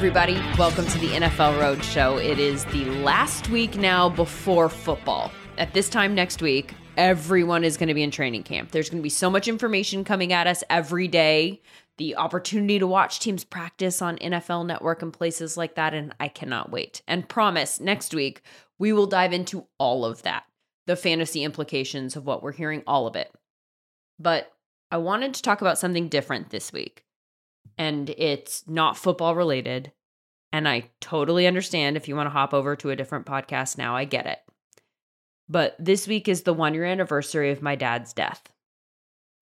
everybody. Welcome to the NFL Roadshow. It is the last week now before football. At this time next week, everyone is going to be in training camp. There's going to be so much information coming at us every day. The opportunity to watch teams practice on NFL Network and places like that. And I cannot wait. And promise next week, we will dive into all of that the fantasy implications of what we're hearing, all of it. But I wanted to talk about something different this week and it's not football related. And I totally understand if you want to hop over to a different podcast now, I get it. But this week is the one year anniversary of my dad's death.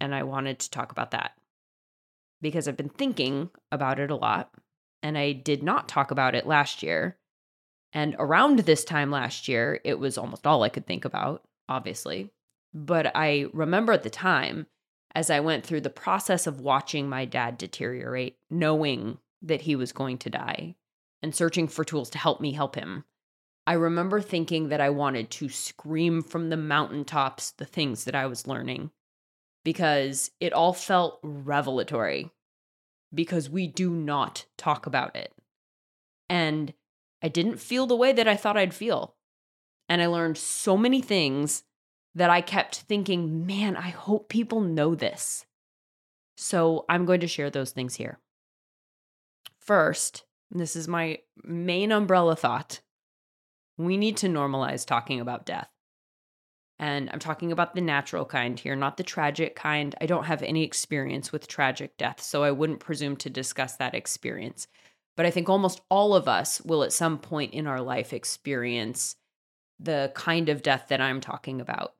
And I wanted to talk about that because I've been thinking about it a lot. And I did not talk about it last year. And around this time last year, it was almost all I could think about, obviously. But I remember at the time as I went through the process of watching my dad deteriorate, knowing that he was going to die, and searching for tools to help me help him. I remember thinking that I wanted to scream from the mountaintops the things that I was learning because it all felt revelatory because we do not talk about it. And I didn't feel the way that I thought I'd feel. And I learned so many things that I kept thinking, man, I hope people know this. So I'm going to share those things here. First, this is my main umbrella thought we need to normalize talking about death. And I'm talking about the natural kind here, not the tragic kind. I don't have any experience with tragic death, so I wouldn't presume to discuss that experience. But I think almost all of us will at some point in our life experience the kind of death that I'm talking about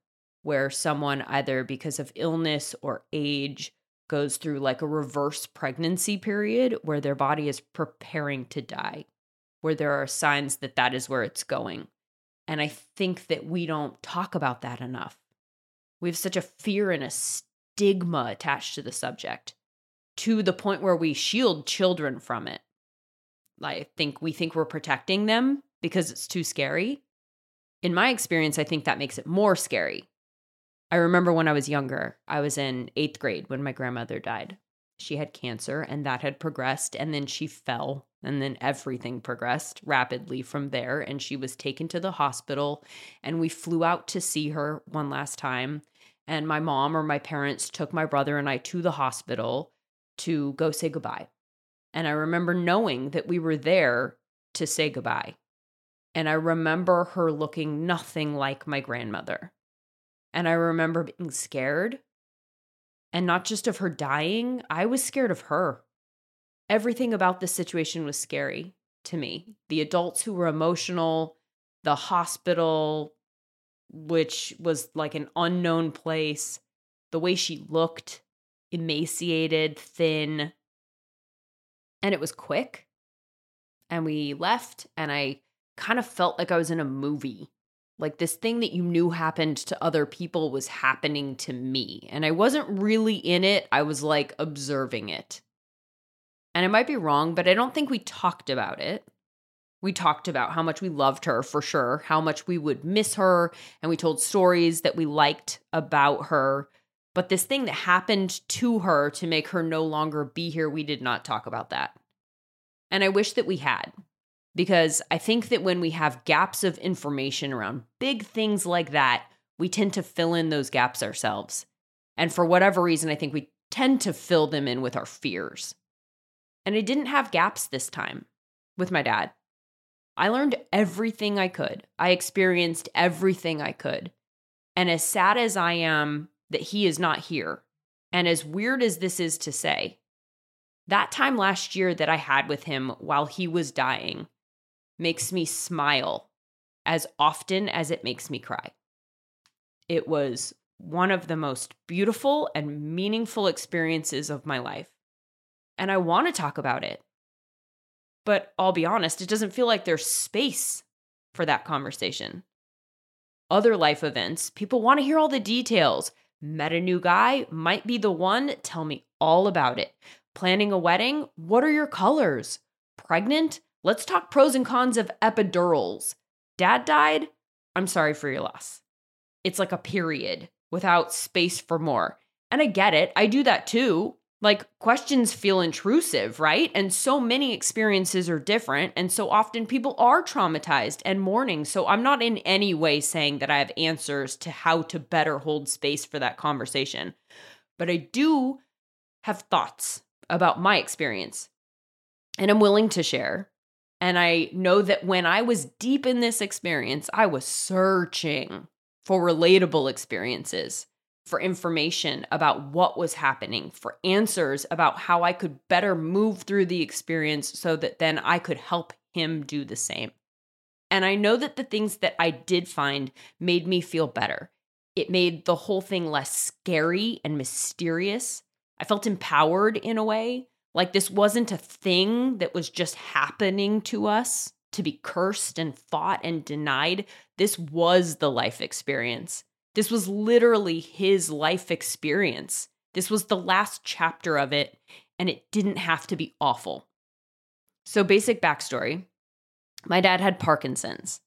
where someone either because of illness or age goes through like a reverse pregnancy period where their body is preparing to die, where there are signs that that is where it's going. And I think that we don't talk about that enough. We have such a fear and a stigma attached to the subject to the point where we shield children from it. I think we think we're protecting them because it's too scary. In my experience, I think that makes it more scary I remember when I was younger, I was in eighth grade when my grandmother died. She had cancer and that had progressed, and then she fell, and then everything progressed rapidly from there. And she was taken to the hospital, and we flew out to see her one last time. And my mom or my parents took my brother and I to the hospital to go say goodbye. And I remember knowing that we were there to say goodbye. And I remember her looking nothing like my grandmother. And I remember being scared. And not just of her dying, I was scared of her. Everything about the situation was scary to me. The adults who were emotional, the hospital, which was like an unknown place, the way she looked, emaciated, thin. And it was quick. And we left, and I kind of felt like I was in a movie. Like this thing that you knew happened to other people was happening to me. And I wasn't really in it, I was like observing it. And I might be wrong, but I don't think we talked about it. We talked about how much we loved her for sure, how much we would miss her, and we told stories that we liked about her. But this thing that happened to her to make her no longer be here, we did not talk about that. And I wish that we had because I think that when we have gaps of information around big things like that, we tend to fill in those gaps ourselves. And for whatever reason, I think we tend to fill them in with our fears. And I didn't have gaps this time with my dad. I learned everything I could, I experienced everything I could. And as sad as I am that he is not here, and as weird as this is to say, that time last year that I had with him while he was dying makes me smile as often as it makes me cry. It was one of the most beautiful and meaningful experiences of my life. And I want to talk about it. But I'll be honest, it doesn't feel like there's space for that conversation. Other life events, people want to hear all the details. Met a new guy, might be the one, tell me all about it. Planning a wedding, what are your colors? Pregnant? Let's talk pros and cons of epidurals. Dad died. I'm sorry for your loss. It's like a period without space for more. And I get it. I do that too. Like questions feel intrusive, right? And so many experiences are different. And so often people are traumatized and mourning. So I'm not in any way saying that I have answers to how to better hold space for that conversation. But I do have thoughts about my experience and I'm willing to share. And I know that when I was deep in this experience, I was searching for relatable experiences for information about what was happening, for answers about how I could better move through the experience so that then I could help him do the same. And I know that the things that I did find made me feel better. It made the whole thing less scary and mysterious. I felt empowered in a way, like this wasn't a thing that was just happening to us to be cursed and fought and denied. This was the life experience. This was literally his life experience. This was the last chapter of it, and it didn't have to be awful. So, basic backstory my dad had Parkinson's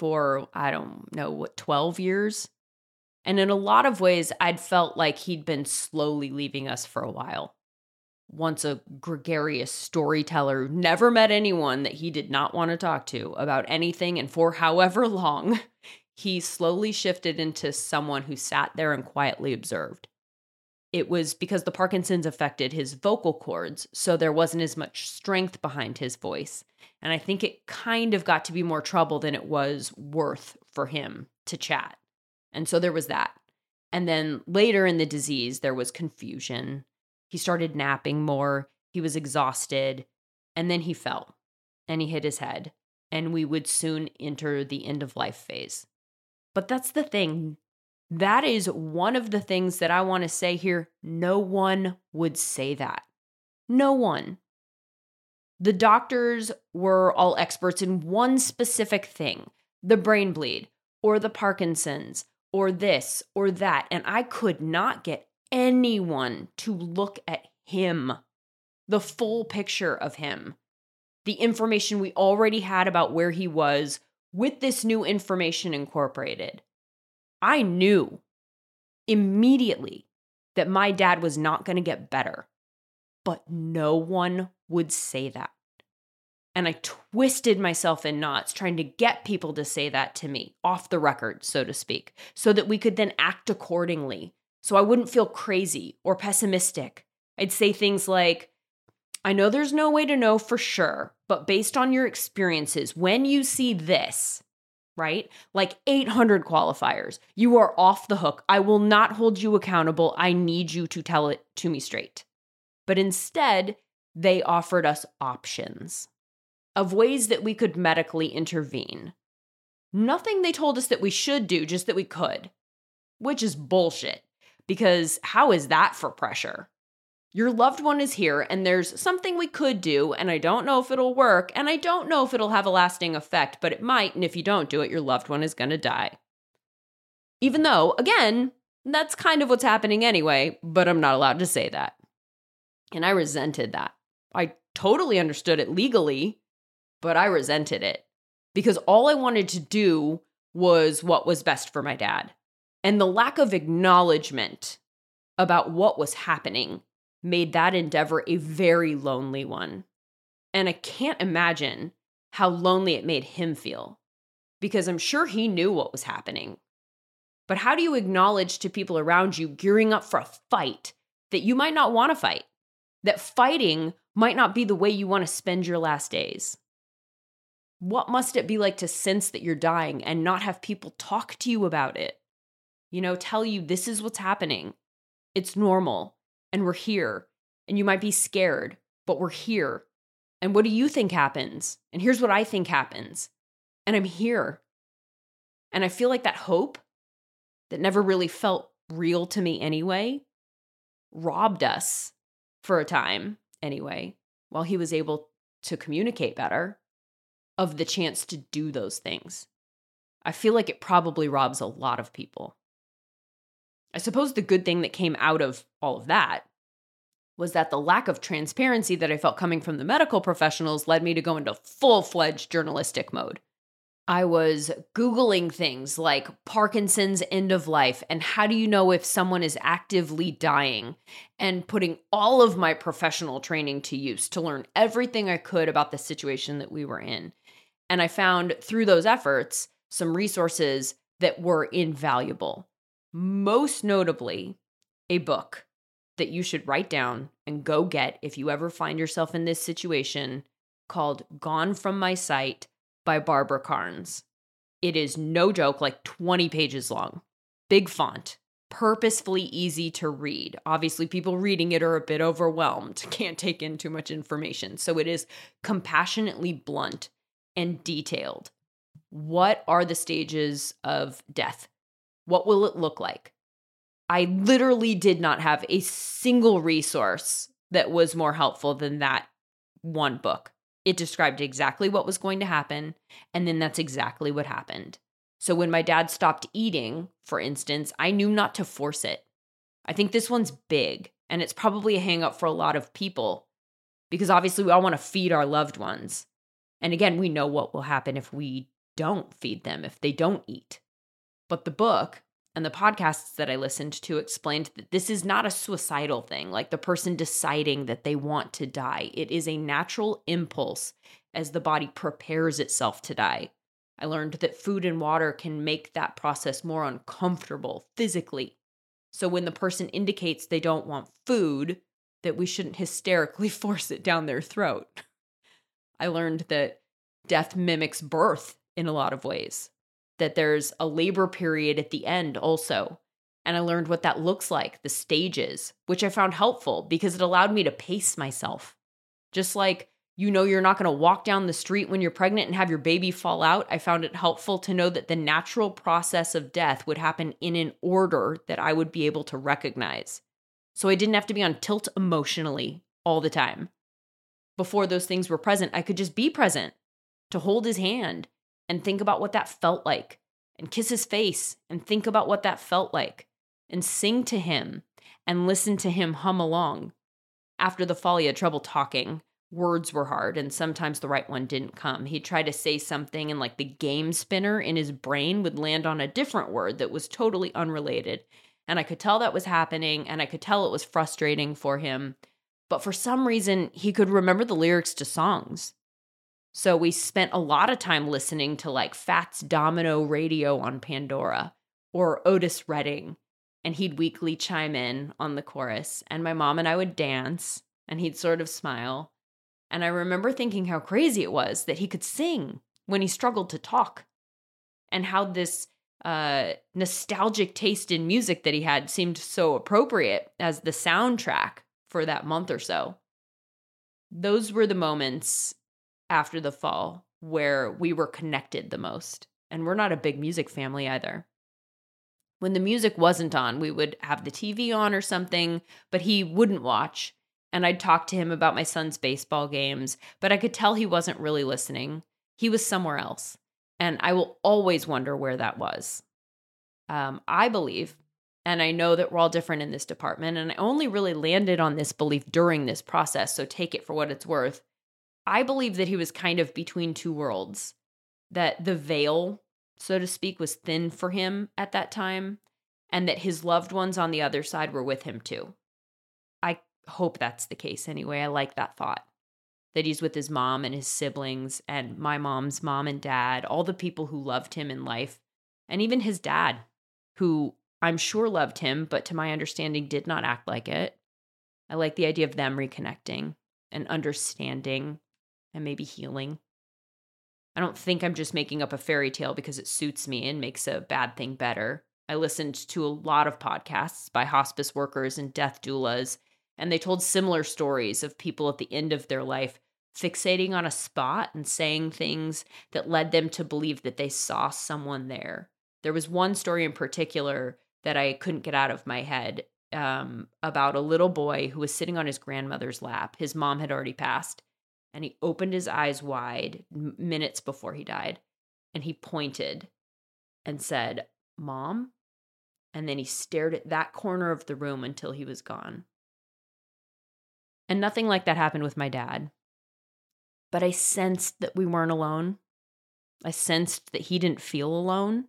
for, I don't know, what, 12 years? And in a lot of ways, I'd felt like he'd been slowly leaving us for a while. Once a gregarious storyteller who never met anyone that he did not want to talk to about anything, and for however long, he slowly shifted into someone who sat there and quietly observed. It was because the Parkinson's affected his vocal cords, so there wasn't as much strength behind his voice. And I think it kind of got to be more trouble than it was worth for him to chat. And so there was that. And then later in the disease, there was confusion. He started napping more, he was exhausted, and then he fell and he hit his head. And we would soon enter the end of life phase. But that's the thing. That is one of the things that I want to say here. No one would say that. No one. The doctors were all experts in one specific thing the brain bleed, or the Parkinson's, or this, or that. And I could not get anyone to look at him, the full picture of him, the information we already had about where he was, with this new information incorporated, I knew immediately that my dad was not going to get better. But no one would say that. And I twisted myself in knots trying to get people to say that to me off the record, so to speak, so that we could then act accordingly. So I wouldn't feel crazy or pessimistic. I'd say things like, I know there's no way to know for sure, but based on your experiences, when you see this, right? Like 800 qualifiers, you are off the hook. I will not hold you accountable. I need you to tell it to me straight. But instead, they offered us options of ways that we could medically intervene. Nothing they told us that we should do, just that we could, which is bullshit. Because how is that for pressure? Your loved one is here, and there's something we could do, and I don't know if it'll work, and I don't know if it'll have a lasting effect, but it might, and if you don't do it, your loved one is gonna die. Even though, again, that's kind of what's happening anyway, but I'm not allowed to say that. And I resented that. I totally understood it legally, but I resented it because all I wanted to do was what was best for my dad. And the lack of acknowledgement about what was happening made that endeavor a very lonely one. And I can't imagine how lonely it made him feel because I'm sure he knew what was happening. But how do you acknowledge to people around you gearing up for a fight that you might not want to fight? That fighting might not be the way you want to spend your last days? What must it be like to sense that you're dying and not have people talk to you about it? You know, tell you this is what's happening. It's normal and we're here. And you might be scared, but we're here. And what do you think happens? And here's what I think happens. And I'm here. And I feel like that hope that never really felt real to me anyway robbed us for a time, anyway, while he was able to communicate better of the chance to do those things. I feel like it probably robs a lot of people. I suppose the good thing that came out of all of that was that the lack of transparency that I felt coming from the medical professionals led me to go into full fledged journalistic mode. I was Googling things like Parkinson's end of life and how do you know if someone is actively dying and putting all of my professional training to use to learn everything I could about the situation that we were in. And I found through those efforts some resources that were invaluable. Most notably, a book that you should write down and go get if you ever find yourself in this situation called Gone from My Sight by Barbara Karnes. It is no joke, like 20 pages long, big font, purposefully easy to read. Obviously, people reading it are a bit overwhelmed, can't take in too much information. So it is compassionately blunt and detailed. What are the stages of death? What will it look like? I literally did not have a single resource that was more helpful than that one book. It described exactly what was going to happen, and then that's exactly what happened. So when my dad stopped eating, for instance, I knew not to force it. I think this one's big, and it's probably a hang up for a lot of people because obviously we all want to feed our loved ones. And again, we know what will happen if we don't feed them, if they don't eat. But the book and the podcasts that I listened to explained that this is not a suicidal thing, like the person deciding that they want to die. It is a natural impulse as the body prepares itself to die. I learned that food and water can make that process more uncomfortable physically. So when the person indicates they don't want food, that we shouldn't hysterically force it down their throat. I learned that death mimics birth in a lot of ways that there's a labor period at the end also. And I learned what that looks like, the stages, which I found helpful because it allowed me to pace myself. Just like you know you're not going to walk down the street when you're pregnant and have your baby fall out, I found it helpful to know that the natural process of death would happen in an order that I would be able to recognize. So I didn't have to be on tilt emotionally all the time. Before those things were present, I could just be present to hold his hand and think about what that felt like and kiss his face and think about what that felt like and sing to him and listen to him hum along. After the fall, he had trouble talking. Words were hard, and sometimes the right one didn't come. He'd try to say something, and like the game spinner in his brain would land on a different word that was totally unrelated. And I could tell that was happening, and I could tell it was frustrating for him. But for some reason, he could remember the lyrics to songs. So we spent a lot of time listening to like Fats Domino radio on Pandora or Otis Redding. And he'd weakly chime in on the chorus. And my mom and I would dance and he'd sort of smile. And I remember thinking how crazy it was that he could sing when he struggled to talk and how this uh, nostalgic taste in music that he had seemed so appropriate as the soundtrack for that month or so. Those were the moments after the fall where we were connected the most. And we're not a big music family either. When the music wasn't on, we would have the TV on or something, but he wouldn't watch. And I'd talk to him about my son's baseball games, but I could tell he wasn't really listening. He was somewhere else. And I will always wonder where that was. Um, I believe, and I know that we're all different in this department, and I only really landed on this belief during this process, so take it for what it's worth. I believe that he was kind of between two worlds, that the veil, so to speak, was thin for him at that time, and that his loved ones on the other side were with him too. I hope that's the case anyway. I like that thought that he's with his mom and his siblings and my mom's mom and dad, all the people who loved him in life, and even his dad, who I'm sure loved him, but to my understanding did not act like it. I like the idea of them reconnecting and understanding and maybe healing. I don't think I'm just making up a fairy tale because it suits me and makes a bad thing better. I listened to a lot of podcasts by hospice workers and death doulas, and they told similar stories of people at the end of their life fixating on a spot and saying things that led them to believe that they saw someone there. There was one story in particular that I couldn't get out of my head um, about a little boy who was sitting on his grandmother's lap. His mom had already passed and he opened his eyes wide minutes before he died and he pointed and said, Mom. And then he stared at that corner of the room until he was gone. And nothing like that happened with my dad. But I sensed that we weren't alone. I sensed that he didn't feel alone.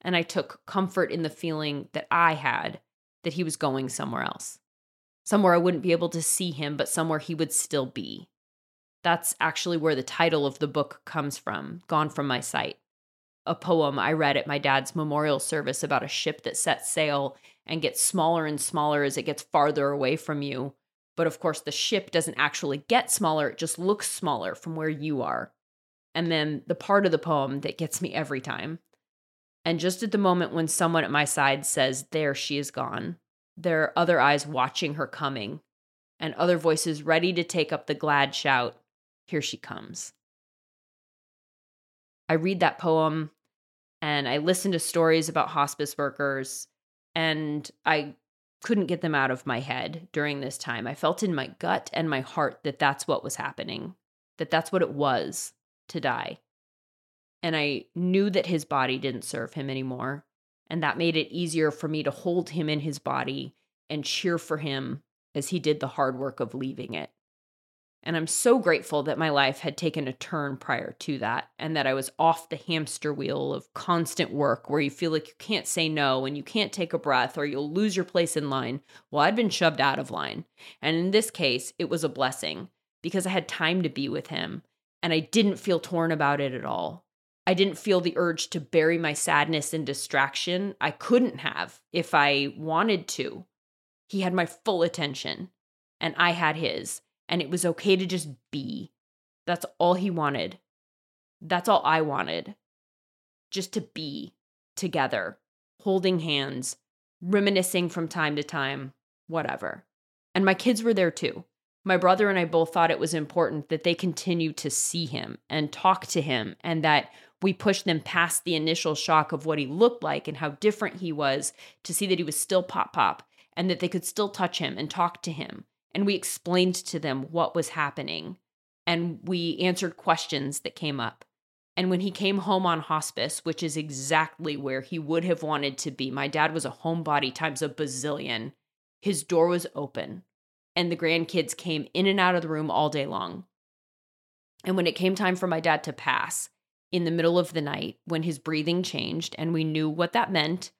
And I took comfort in the feeling that I had that he was going somewhere else, somewhere I wouldn't be able to see him, but somewhere he would still be. That's actually where the title of the book comes from Gone from My Sight, a poem I read at my dad's memorial service about a ship that sets sail and gets smaller and smaller as it gets farther away from you. But of course, the ship doesn't actually get smaller, it just looks smaller from where you are. And then the part of the poem that gets me every time. And just at the moment when someone at my side says, There she is gone, there are other eyes watching her coming, and other voices ready to take up the glad shout, Here she comes. I read that poem and I listen to stories about hospice workers and I couldn't get them out of my head during this time. I felt in my gut and my heart that that's what was happening, that that's what it was to die. And I knew that his body didn't serve him anymore. And that made it easier for me to hold him in his body and cheer for him as he did the hard work of leaving it. And I'm so grateful that my life had taken a turn prior to that and that I was off the hamster wheel of constant work where you feel like you can't say no and you can't take a breath or you'll lose your place in line. Well, I'd been shoved out of line. And in this case, it was a blessing because I had time to be with him and I didn't feel torn about it at all. I didn't feel the urge to bury my sadness in distraction. I couldn't have if I wanted to. He had my full attention and I had his and it was okay to just be. That's all he wanted. That's all I wanted. Just to be together, holding hands, reminiscing from time to time, whatever. And my kids were there too. My brother and I both thought it was important that they continue to see him and talk to him, and that we pushed them past the initial shock of what he looked like and how different he was to see that he was still Pop Pop and that they could still touch him and talk to him and we explained to them what was happening and we answered questions that came up. And when he came home on hospice, which is exactly where he would have wanted to be, my dad was a homebody times a bazillion. His door was open, and the grandkids came in and out of the room all day long. And when it came time for my dad to pass in the middle of the night, when his breathing changed and we knew what that meant,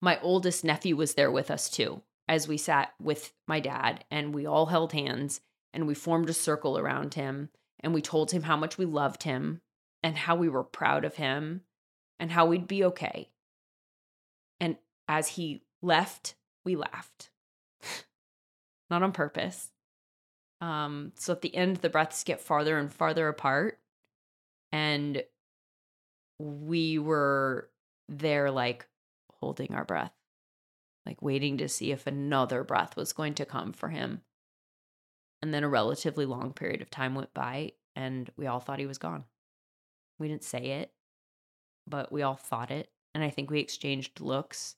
my oldest nephew was there with us too as we sat with my dad and we all held hands and we formed a circle around him and we told him how much we loved him and how we were proud of him and how we'd be okay. And as he left, we laughed. Not on purpose. Um, so at the end, the breaths get farther and farther apart. And we were there, like holding our breath like waiting to see if another breath was going to come for him. And then a relatively long period of time went by, and we all thought he was gone. We didn't say it, but we all thought it. And I think we exchanged looks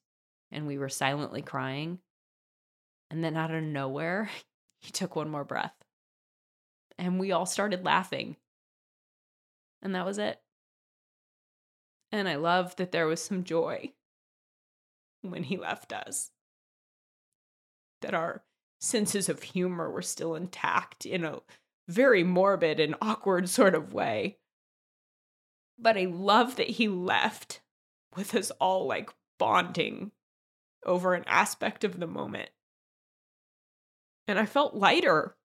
and we were silently crying. And then out of nowhere, he took one more breath. And we all started laughing. And that was it. And I love that there was some joy when he left us. That our senses of humor were still intact in a very morbid and awkward sort of way. But I love that he left with us all like bonding over an aspect of the moment. And I felt lighter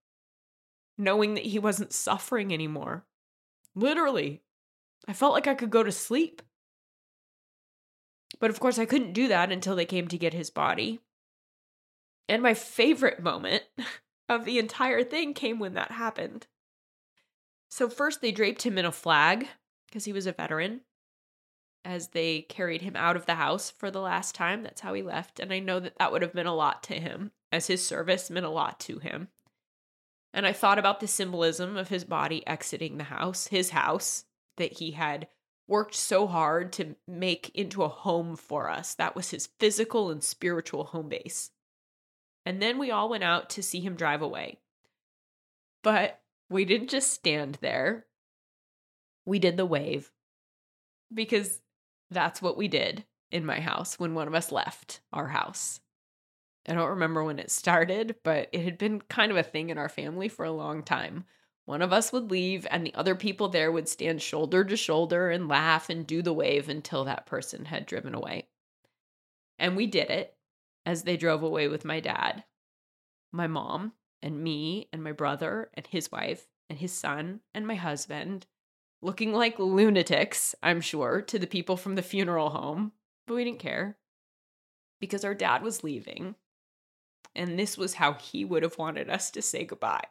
knowing that he wasn't suffering anymore. Literally, I felt like I could go to sleep. But of course, I couldn't do that until they came to get his body. And my favorite moment of the entire thing came when that happened. So, first, they draped him in a flag because he was a veteran as they carried him out of the house for the last time. That's how he left. And I know that that would have meant a lot to him, as his service meant a lot to him. And I thought about the symbolism of his body exiting the house, his house that he had worked so hard to make into a home for us. That was his physical and spiritual home base. And then we all went out to see him drive away. But we didn't just stand there, we did the wave because that's what we did in my house when one of us left our house. I don't remember when it started, but it had been kind of a thing in our family for a long time one of us would leave, and the other people there would stand shoulder to shoulder and laugh and do the wave until that person had driven away. And we did it as they drove away with my dad, my mom, and me, and my brother, and his wife, and his son, and my husband, looking like lunatics, I'm sure, to the people from the funeral home, but we didn't care because our dad was leaving. And this was how he would have wanted us to say goodbye.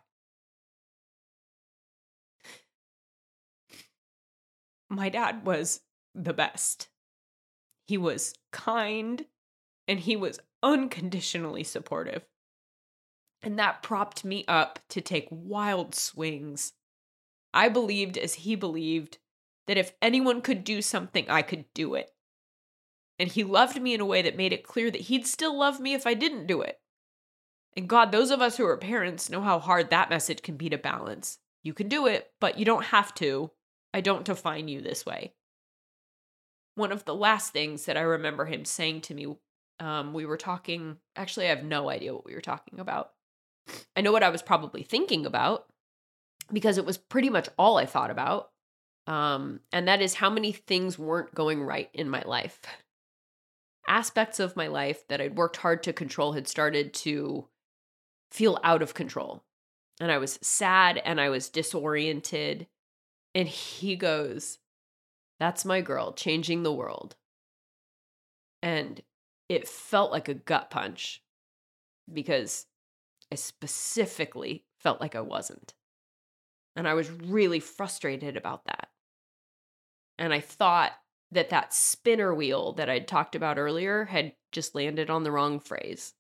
My dad was the best. He was kind and he was unconditionally supportive. And that propped me up to take wild swings. I believed, as he believed, that if anyone could do something, I could do it. And he loved me in a way that made it clear that he'd still love me if I didn't do it. And God, those of us who are parents know how hard that message can be to balance. You can do it, but you don't have to. I don't define you this way. One of the last things that I remember him saying to me, um, we were talking, actually, I have no idea what we were talking about. I know what I was probably thinking about because it was pretty much all I thought about. Um, and that is how many things weren't going right in my life. Aspects of my life that I'd worked hard to control had started to feel out of control. And I was sad and I was disoriented and he goes, That's my girl changing the world. And it felt like a gut punch because I specifically felt like I wasn't. And I was really frustrated about that. And I thought that that spinner wheel that I'd talked about earlier had just landed on the wrong phrase.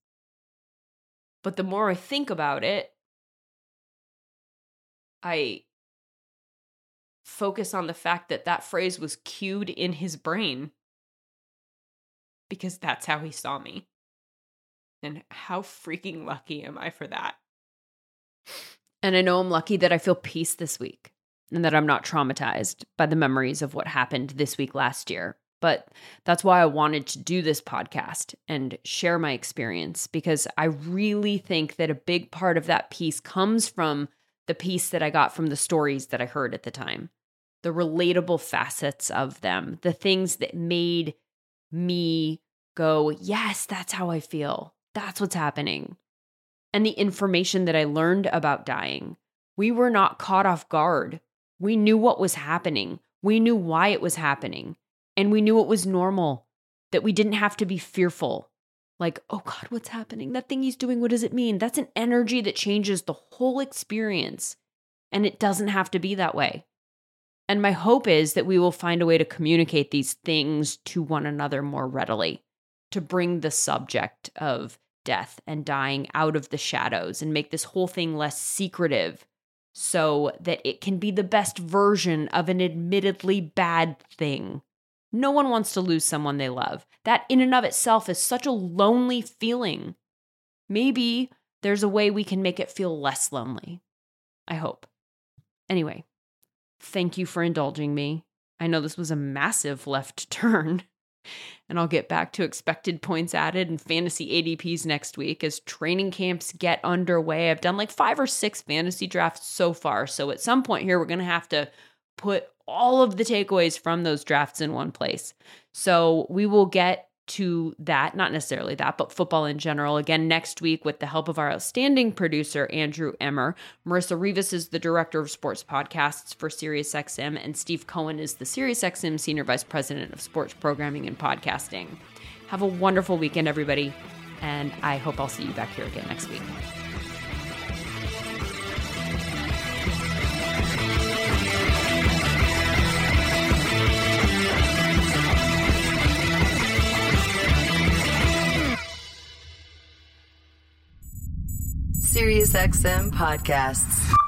But the more I think about it, I focus on the fact that that phrase was cued in his brain because that's how he saw me. And how freaking lucky am I for that? And I know I'm lucky that I feel peace this week and that I'm not traumatized by the memories of what happened this week last year. But that's why I wanted to do this podcast and share my experience because I really think that a big part of that peace comes from the peace that I got from the stories that I heard at the time the relatable facets of them, the things that made me go, yes, that's how I feel. That's what's happening. And the information that I learned about dying. We were not caught off guard. We knew what was happening. We knew why it was happening. And we knew it was normal, that we didn't have to be fearful. Like, oh God, what's happening? That thing he's doing, what does it mean? That's an energy that changes the whole experience. And it doesn't have to be that way. And my hope is that we will find a way to communicate these things to one another more readily, to bring the subject of death and dying out of the shadows and make this whole thing less secretive so that it can be the best version of an admittedly bad thing. No one wants to lose someone they love. That, in and of itself, is such a lonely feeling. Maybe there's a way we can make it feel less lonely. I hope. Anyway, Thank you for indulging me. I know this was a massive left turn. And I'll get back to expected points added and fantasy ADPs next week as training camps get underway. I've done like five or six fantasy drafts so far. So at some point here, we're going to have to put all of the takeaways from those drafts in one place. So we will get to that, not necessarily that, but football in general. Again, next week, with the help of our outstanding producer, Andrew Emmer. Marissa Rivas is the director of sports podcasts for SiriusXM, and Steve Cohen is the SiriusXM Senior Vice President of Sports Programming and Podcasting. Have a wonderful weekend, everybody, and I hope I'll see you back here again next week. SiriusXM podcasts.